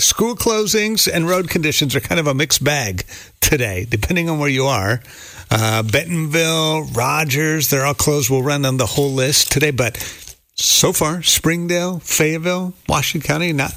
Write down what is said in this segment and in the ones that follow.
school closings and road conditions are kind of a mixed bag today, depending on where you are. Uh, Bentonville, Rogers, they're all closed. We'll run on the whole list today, but so far, Springdale, Fayetteville, Washington County, not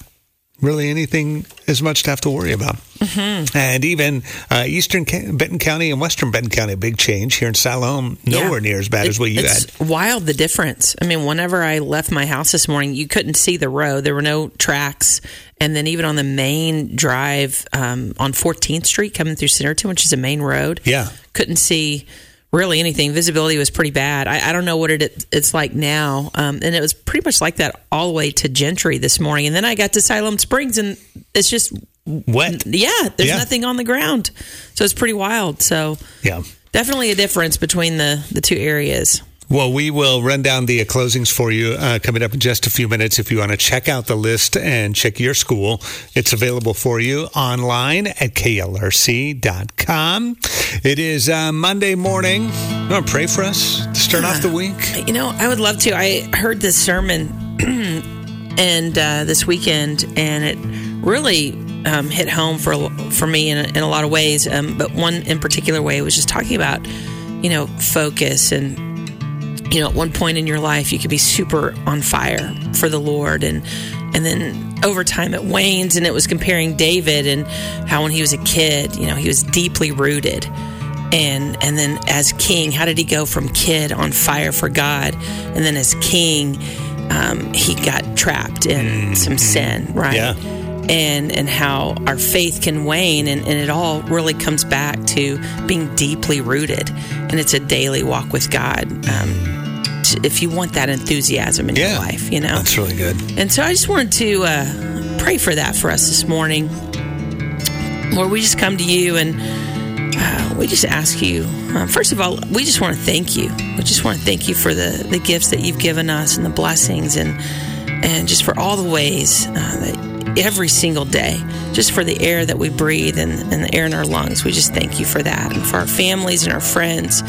really anything as much to have to worry about. Mm-hmm. And even uh, Eastern Benton County and Western Benton County, a big change here in Siloam, nowhere yeah. near as bad it, as what you it's had. Wild the difference. I mean, whenever I left my house this morning, you couldn't see the road. There were no tracks, and then even on the main drive um, on 14th Street coming through Centerton, which is a main road, yeah, couldn't see really anything. Visibility was pretty bad. I, I don't know what it, it's like now. Um, and it was pretty much like that all the way to Gentry this morning. And then I got to Siloam Springs and it's just wet. Yeah, there's yeah. nothing on the ground. So it's pretty wild. So yeah, definitely a difference between the, the two areas. Well, we will run down the closings for you uh, coming up in just a few minutes. If you want to check out the list and check your school, it's available for you online at klrc.com. It is uh, Monday morning. You want to pray for us to start off the week? You know, I would love to. I heard this sermon and uh, this weekend, and it really um, hit home for for me in a, in a lot of ways. Um, but one in particular way was just talking about, you know, focus and you know, at one point in your life, you could be super on fire for the Lord, and and then over time it wanes. And it was comparing David and how when he was a kid, you know, he was deeply rooted, and and then as king, how did he go from kid on fire for God, and then as king, um, he got trapped in mm-hmm. some sin, right? Yeah and and how our faith can wane and, and, it all really comes back to being deeply rooted and it's a daily walk with god um, if you want that enthusiasm in yeah, your life, you know? That's really good. And so I just wanted to uh, pray for that for us this morning. Lord, we just come to you and uh, we just ask you, uh, first of all, we just want to thank you. We just want to thank you for the, the gifts that you've given us and the blessings and, and just for all the ways uh, that every single day, just for the air that we breathe and, and the air in our lungs. We just thank you for that and for our families and our friends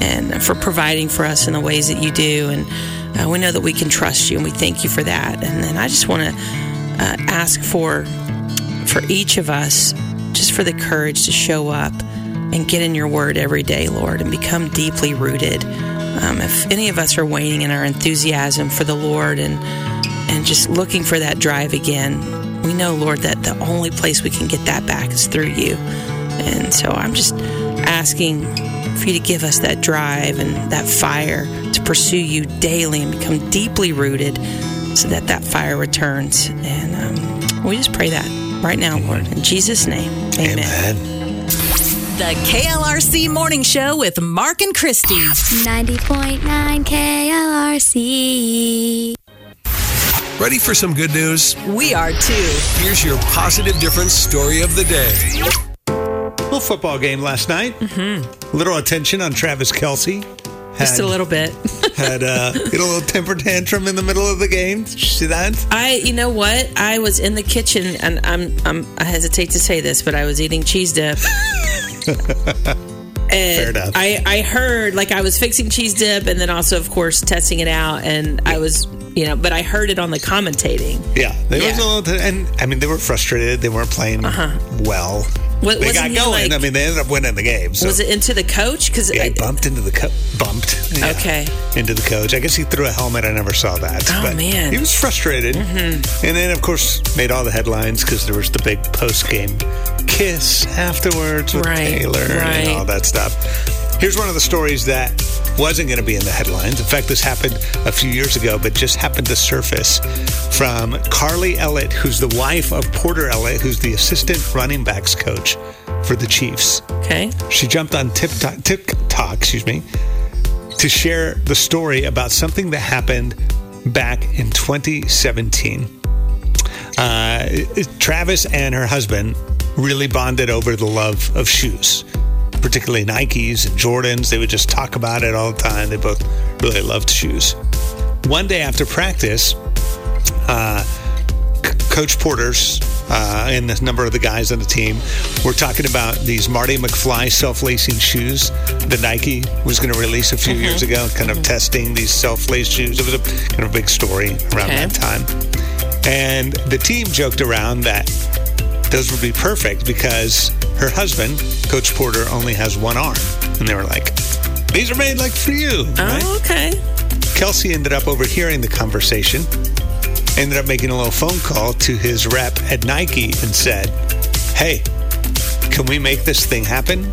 and for providing for us in the ways that you do. And uh, we know that we can trust you, and we thank you for that. And then I just want to uh, ask for for each of us, just for the courage to show up and get in your word every day, Lord, and become deeply rooted. Um, if any of us are waning in our enthusiasm for the Lord and and just looking for that drive again, we know, Lord, that the only place we can get that back is through you. And so I'm just asking for you to give us that drive and that fire to pursue you daily and become deeply rooted so that that fire returns. And um, we just pray that right now, Lord. In Jesus' name, amen. amen. The KLRC Morning Show with Mark and Christy. 90.9 KLRC. Ready for some good news? We are too. Here's your positive difference story of the day little football game last night. Mm-hmm. Little attention on Travis Kelce. Had, Just a little bit. had uh, a little temper tantrum in the middle of the game. Did you see that? I, you know what? I was in the kitchen, and I'm, I'm I hesitate to say this, but I was eating cheese dip. Fair enough. I, I heard like I was fixing cheese dip, and then also, of course, testing it out, and I was you know, but I heard it on the commentating. Yeah, there yeah. was a little, and I mean, they were frustrated. They weren't playing uh-huh. well. What, they got going. Like, I mean, they ended up winning the game. So. Was it into the coach? Because yeah, bumped into the co- bumped. Yeah, okay. Into the coach. I guess he threw a helmet. I never saw that. Oh but man, he was frustrated, mm-hmm. and then of course made all the headlines because there was the big post game kiss afterwards with right, Taylor right. and all that stuff. Here's one of the stories that wasn't going to be in the headlines. In fact, this happened a few years ago, but just happened to surface from Carly Ellett, who's the wife of Porter Ellett, who's the assistant running backs coach for the Chiefs. Okay. She jumped on TikTok, TikTok excuse me, to share the story about something that happened back in 2017. Uh, Travis and her husband really bonded over the love of shoes particularly Nikes and Jordans. They would just talk about it all the time. They both really loved shoes. One day after practice, uh, C- Coach Porter's uh, and a number of the guys on the team were talking about these Marty McFly self-lacing shoes that Nike was going to release a few mm-hmm. years ago, kind of mm-hmm. testing these self-laced shoes. It was a kind of big story around okay. that time. And the team joked around that those would be perfect because her husband, Coach Porter, only has one arm. And they were like, these are made like for you. right? Oh, okay. Kelce ended up overhearing the conversation, ended up making a little phone call to his rep at Nike and said, Hey, can we make this thing happen?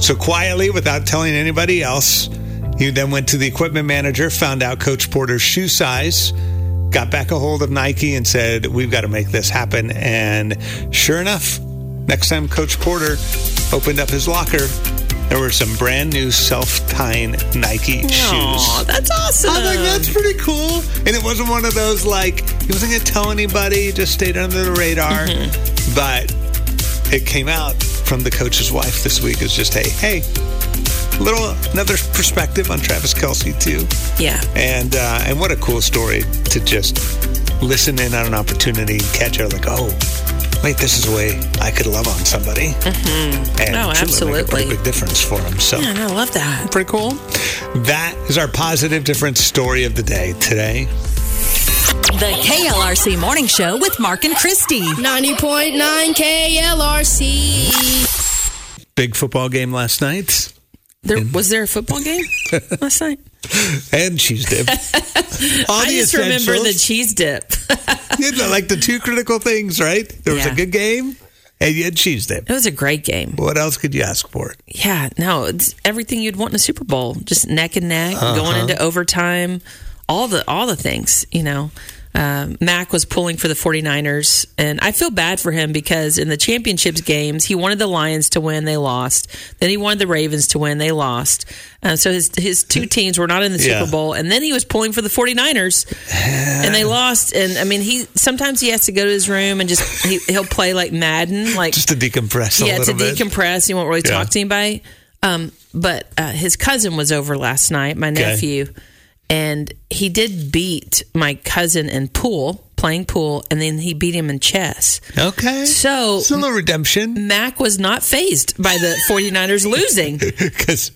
So quietly, without telling anybody else, he then went to the equipment manager, found out Coach Porter's shoe size, got back a hold of Nike and said, We've got to make this happen. And sure enough, next time Coach Porter opened up his locker, there were some brand new self tying Nike shoes. Aw, that's awesome. I was like, that's pretty cool. And it wasn't one of those like he wasn't gonna tell anybody, just stayed under the radar. Mm-hmm. But it came out from the coach's wife this week as just hey, hey, little another perspective on Travis Kelce too. yeah. And uh, and what a cool story to just listen in on an opportunity and catch her like, oh, wait, this is a way I could love on somebody. Mm-hmm. And Oh, truly make a pretty big difference for him. So Man, I love that. pretty cool. That is our positive difference story of the day today. The KLRC Morning Show with Mark and Christy. 90.9 KLRC. Big football game last night. There, was there a football game last night? And cheese dip. All I just remember the cheese dip. Know, like the two critical things, right? There was Yeah. a good game and you had cheese dip. It was a great game. What else could you ask for? Yeah, no, it's everything you'd want in a Super Bowl. Just neck and neck, Uh-huh. going into overtime, all the all the things, you know. Um, Mac was pulling for the 49ers, and I feel bad for him because in the championships games, he wanted the Lions to win, they lost. Then he wanted the Ravens to win, they lost. Uh, so his his two teams were not in the Yeah. Super Bowl, and then he was pulling for the 49ers, and they lost. And I mean, he sometimes he has to go to his room and just he, he'll play like Madden, like Just to decompress a yeah, to bit. decompress. He won't really Yeah. talk to anybody. Um, but uh, his cousin was over last night, my nephew, and he did beat my cousin in pool, playing pool, and then he beat him in chess. Okay. So It's a little redemption Mac was not fazed by the 49ers losing because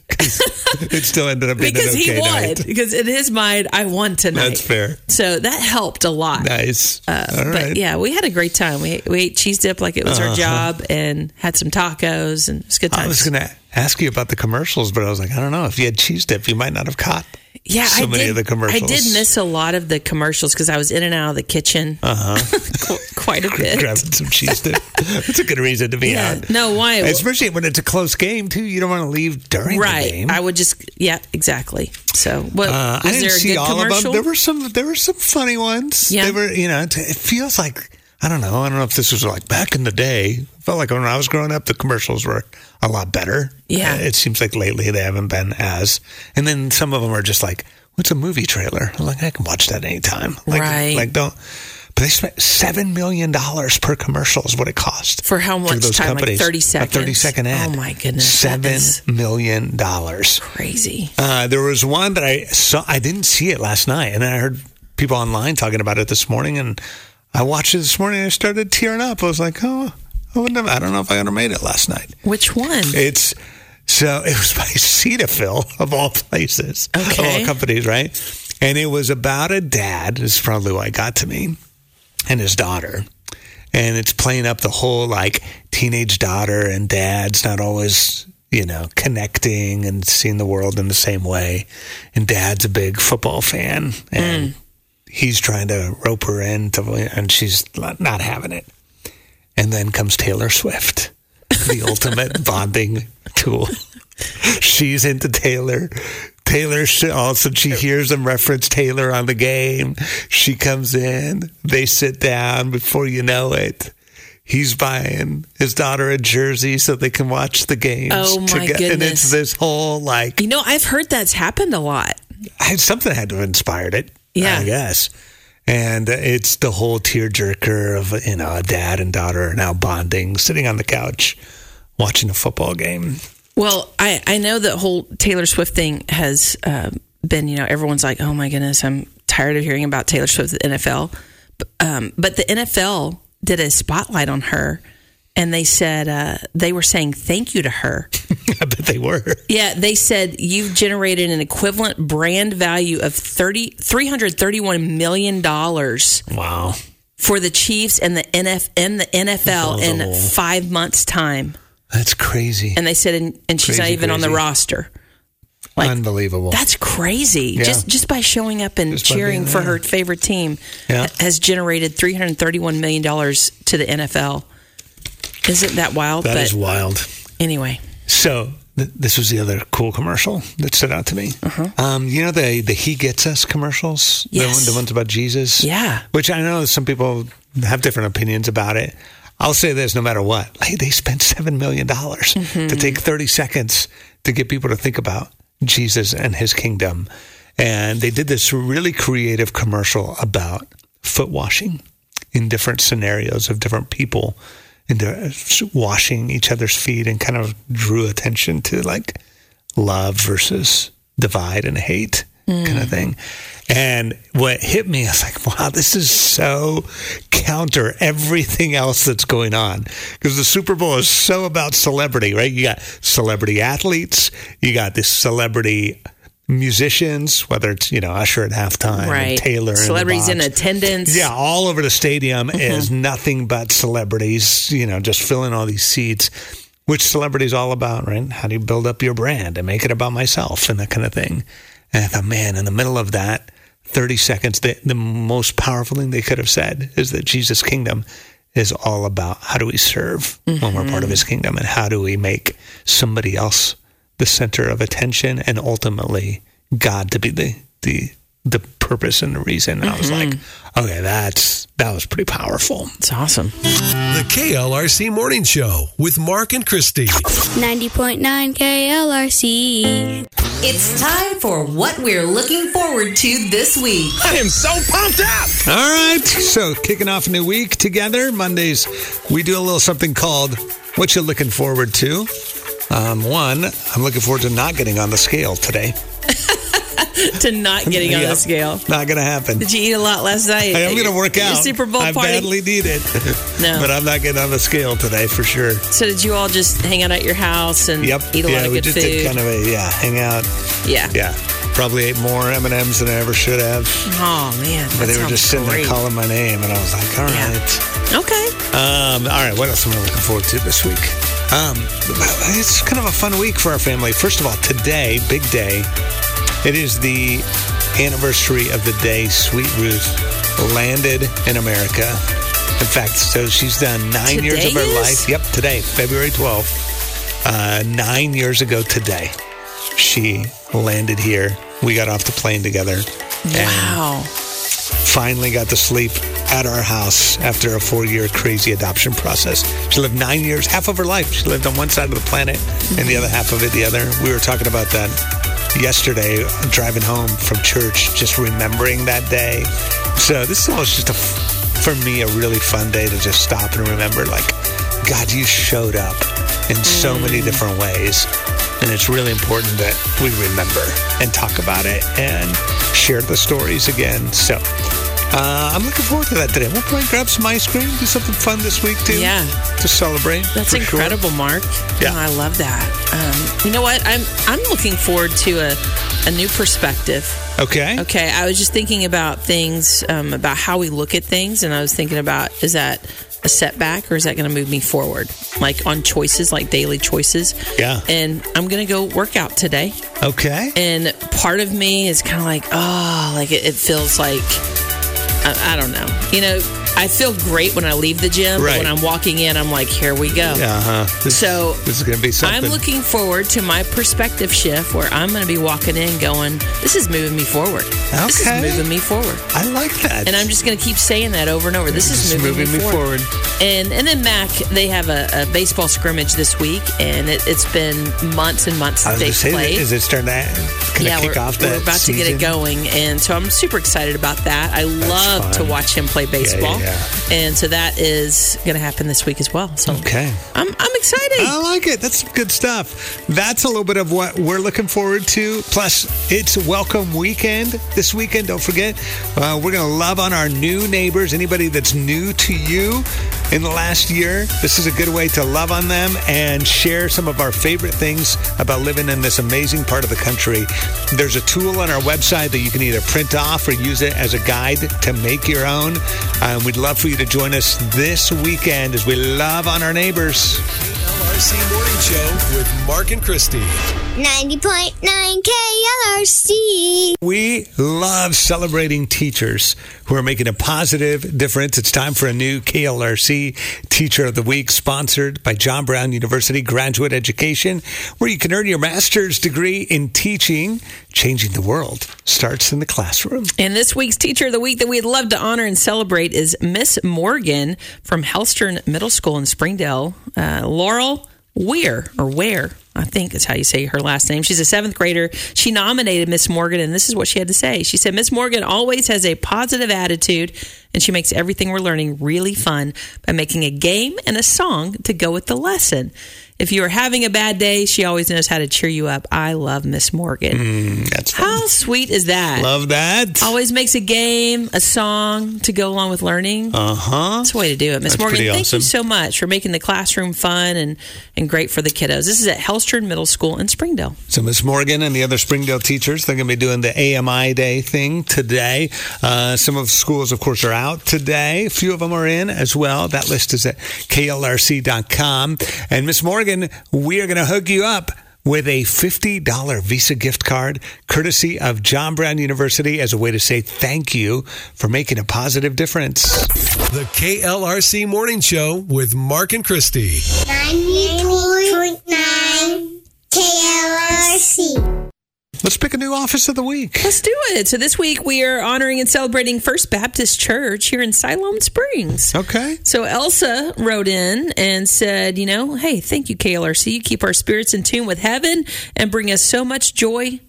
it still ended up being because okay he won. night. Because in his mind, I won tonight. That's fair. So that helped a lot. Nice. All Uh, But yeah, we had a great time. We we ate cheese dip like it was our job, and had some tacos, and it was good Uh-huh. I was going to ask you about the commercials, but I was like, I don't know. If you had cheese dip, you might not have caught yeah, so I many did, of the commercials. I did miss a lot of the commercials because I was in and out of the kitchen uh-huh. quite a bit. grabbing some cheese dip. That's a good reason to be Yeah. out. No, why? Especially when it's a close game, too. You don't want to leave during the right. game. I would just, yeah, exactly. So, what Uh, was I didn't there a see good all of them. There were some. There were some funny ones. Yeah. They were. You know, it feels like I don't know. I don't know if this was like back in the day. Felt like when I was growing up, the commercials were a lot better. Yeah. Uh, it seems like lately they haven't been as. And then some of them are just like, "What's a movie trailer?" I'm like, I can watch that anytime. Like, Right. Like don't. But they spent seven million dollars per commercial is what it cost For how much those time? Like companies. 30 A seconds? thirty second ad. Oh, my goodness. That Seven is- million dollars. Crazy. Uh, there was one that I saw. I didn't see it last night, and then I heard people online talking about it this morning, and I watched it this morning. and I started tearing up. I was like, oh, I wouldn't have. I don't know if I would have made it last night. Which one? It's so it was by Cetaphil of all places, of Okay. all companies, right? And it was about a dad. This is probably why it got to me, and his daughter. And it's playing up the whole like teenage daughter and dad's not always, you know, connecting and seeing the world in the same way. And dad's a big football fan, and hmm. he's trying to rope her in, to, and she's not having it. And then comes Taylor Swift, the ultimate bonding tool. She's into Taylor. Taylor also oh, she hears them reference Taylor on the game. She comes in. They sit down. Before you know it, he's buying his daughter a jersey so they can watch the games. Oh, my together. And goodness. it's this whole like you know, I've heard that's happened a lot. I, something had to have inspired it. Yeah. I guess. And it's the whole tearjerker of you know a dad and daughter now bonding, sitting on the couch, watching a football game. Well, I, I know the whole Taylor Swift thing has uh, been, you know, everyone's like, oh my goodness, I'm tired of hearing about Taylor Swift the NFL. But, um, but the NFL did a spotlight on her and they said, uh, they were saying thank you to her. I bet they were. Yeah, they said you've generated an equivalent brand value of 30, $331 million Wow. for the Chiefs and the NF and the NFL in five months' time. That's crazy. And they said, and, and she's not Crazy, even on the roster. like, Unbelievable. That's crazy. Yeah. Just just by showing up and Just cheering for her favorite team Yeah. has generated three hundred thirty-one million dollars to the NFL. Isn't that wild? That but is wild. anyway, So th- this was the other cool commercial that stood out to me. Um, you know the the He Gets Us commercials, the, Uh-huh. One- the ones about Jesus. Yeah. Which I know some people have different opinions about it. I'll say this: no matter what, hey, they spent seven million dollars Mm-hmm. to take thirty seconds to get people to think about Jesus and His kingdom, and they did this really creative commercial about foot washing in different scenarios of different people into washing each other's feet and kind of drew attention to like love versus divide and hate kind of mm. thing. And what hit me, I was like, wow, this is so counter everything else that's going on. Because the Super Bowl is so about celebrity, right? You got celebrity athletes, you got this celebrity musicians, whether it's, you know, Usher at halftime, right? Taylor, celebrities in Bobs. attendance. Yeah, all over the stadium Mm-hmm. is nothing but celebrities, you know, just filling all these seats. Which celebrity is all about, right? How do you build up your brand and make it about myself and that kind of thing? And I thought, man, in the middle of that, 30 seconds, the, the most powerful thing they could have said is that Jesus' kingdom is all about how do we serve when we're part of his kingdom and how do we make somebody else the center of attention and ultimately God to be the, the, the purpose and the reason. And I was mm-hmm. like, okay, that's, that was pretty powerful. It's awesome. The KLRC Morning Show with Mark and Christy. 90.9 KLRC. It's time for what we're looking forward to this week. I am so pumped up. All right. So, kicking off a new week together. Mondays, we do a little something called What You Looking Forward to. Um, one, I'm looking forward to not getting on the scale today. to not getting on the scale. Not going to happen. Did you eat a lot last night? I am going to work your out. Super Bowl I party. badly need it. No. But I'm not getting on the scale today for sure. so did you all just hang out at your house and Yep. eat a yeah, lot of we good just food? did kind of a, yeah, hang out. yeah. Yeah. Probably ate more M&Ms than I ever should have. Oh man, But they were just sitting great. there calling my name. And I was like, all right. Yeah. Okay. Um, all right, what else am I looking forward to this week? Um, it's kind of a fun week for our family. First of all, today, big day, it is the anniversary of the day Sweet Ruth landed in America. In fact, so she's done nine years of her is? life. Yep, today, February 12th. Uh, nine years ago today, she landed here. We got off the plane together. Wow. finally got to sleep at our house after a four year crazy adoption process. She lived nine years, half of her life. She lived on one side of the planet and the other half of it the other. We were talking about that yesterday, driving home from church, just remembering that day. So this is almost just a, for me, a really fun day to just stop and remember, like, God, you showed up in so many mm. different ways. And it's really important that we remember and talk about it and share the stories again. So uh, I'm looking forward to that today. We'll probably grab some ice cream, do something fun this week too. Yeah. To celebrate. That's for sure. incredible, Mark. Yeah. Oh, I love that. Um, you know what? I'm I'm looking forward to a, a new perspective. Okay. Okay, I was just thinking about things, um, about how we look at things, and I was thinking about is that a setback or is that going to move me forward? Like on choices, like daily choices. Yeah. And I'm going to go work out today. Okay. And part of me is kind of like, oh, like it, it feels like, I, I don't know. You know, I feel great when I leave the gym, Right. but when I'm walking in, I'm like, here we go. Uh huh. This, So this is going to be something. I'm looking forward to my perspective shift where I'm going to be walking in going, this is moving me forward. This is moving me forward. I like that. And I'm just going to keep saying that over and over. This is Just moving, me, forward. And and then Mac, they have a, a baseball scrimmage this week, and it, it's been months and months since they've say, played. is it starting to yeah, we're, we're about to get it going, and so I'm super excited about that. I love to watch him play baseball, yeah. And so that is going to happen this week as well. So Okay. I'm I'm excited. I like it. That's good stuff. That's a little bit of what we're looking forward to. Plus, it's welcome weekend this weekend. Don't forget, uh, we're going to love on our new neighbors. Anybody that's new to you, in the last year, this is a good way to love on them and share some of our favorite things about living in this amazing part of the country. There's a tool on our website that you can either print off or use it as a guide to make your own. Um, we'd love for you to join us this weekend as we love on our neighbors. KLRC Morning Show with Mark and Christy. 90.9 KLRC. We love celebrating teachers who are making a positive difference. It's time for a new KLRC Teacher of the Week sponsored by John Brown University Graduate Education, where you can earn your master's degree in teaching. Changing the world starts in the classroom. And this week's Teacher of the Week that we'd love to honor and celebrate is Miss Morgan from Hellstern Middle School in Springdale. Uh, Laurel Weir, or Ware, I think is how you say her last name. She's a seventh grader. She nominated Miss Morgan, and this is what she had to say. She said, Miss Morgan always has a positive attitude, and she makes everything we're learning really fun by making a game and a song to go with the lesson. If you are having a bad day, she always knows how to cheer you up. I love Miss Morgan. That's fun. How sweet is that? Love that. Always makes a game, a song to go along with learning. Uh huh. That's the way to do it. Miss Morgan, thank you so much for making the classroom fun and, and great for the kiddos. This is at Hellstern Middle School in Springdale. So Miss Morgan and the other Springdale teachers, they're going to be doing the AMI Day thing today. Uh, some of the schools, of course, are out today. A few of them are in as well. That list is at klrc.com. And Miss Morgan, we are going to hook you up with a $50 Visa gift card courtesy of John Brown University as a way to say thank you for making a positive difference. The KLRC Morning Show with Mark and Christy. 90.9 KLRC. Let's pick a new office of the week. Let's do it. So this week we are honoring and celebrating First Baptist Church here in Siloam Springs. Okay. So Elsa wrote in and said, you know, hey, thank you, KLRC. You keep our spirits in tune with heaven and bring us so much joy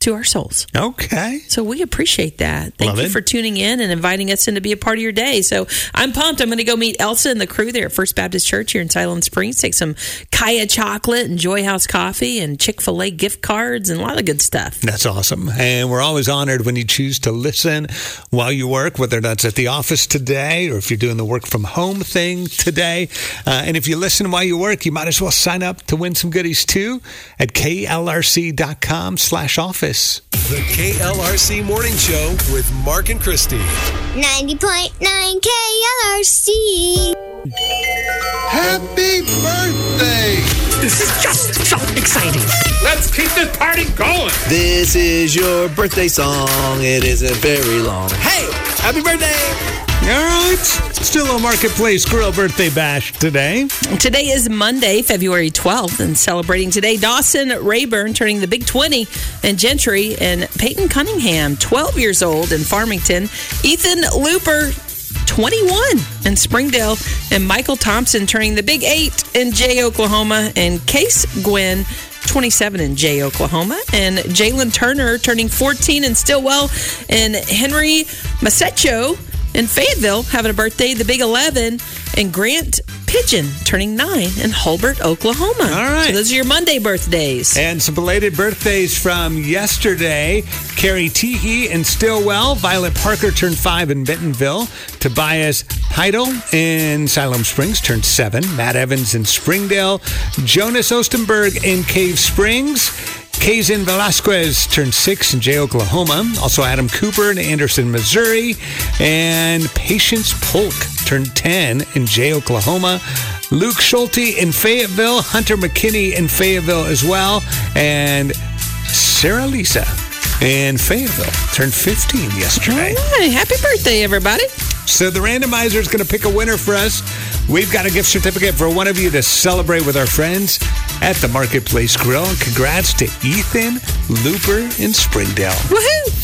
to our souls. Okay. So we appreciate that. Thank Love you it. for tuning in and inviting us in to be a part of your day. So I'm pumped. I'm going to go meet Elsa and the crew there at First Baptist Church here in Siloam Springs. Take some Kyya chocolate and Joy House coffee and Chick fil A gift cards and a lot of good stuff. That's awesome. And we're always honored when you choose to listen while you work, whether that's at the office today or if you're doing the work from home thing today. Uh, and if you listen while you work, you might as well sign up to win some goodies too at klrc.com slash office. The KLRC Morning Show with Mark and Christy. 90.9 KLRC. Happy birthday! This is just so exciting. Let's keep this party going. This is your birthday song. It isn't very long. Hey, happy birthday! All right. Still a Marketplace Grill birthday bash today. Today is Monday, February 12th, and celebrating today, Dawson Rayburn turning the big 20, and Gentry and Peyton Cunningham, 12 years old in Farmington, Ethan Looper, 21 in Springdale, and Michael Thompson turning the big 8 in Jay, Oklahoma, and Case Gwynn. 27 in Jay, Oklahoma, and Jalen Turner turning 14 in Stilwell, and Henry Masecho in Fayetteville having a birthday, the big 11, and Grant Pigeon turning 9 in Hulbert, Oklahoma. All right. So those are your Monday birthdays. And some belated birthdays from yesterday. Carrie Teehee in Stilwell. Violet Parker turned five in Bentonville. Tobias Heidel in Siloam Springs turned seven. Matt Evans in Springdale. Jonas Ostenberg in Cave Springs. Kazin Velasquez turned six in Jay, Oklahoma. Also Adam Cooper in Anderson, Missouri. And Patience Polk turned 10 in Jay, Oklahoma. Luke Schulte in Fayetteville. Hunter McKinney in Fayetteville as well. And Sarah Lisa in Fayetteville turned 15 yesterday. Right. Happy birthday, everybody. So the randomizer is going to pick a winner for us. We've got a gift certificate for one of you to celebrate with our friends at the Marketplace Grill. And congrats to Ethan Looper in Springdale. Woohoo!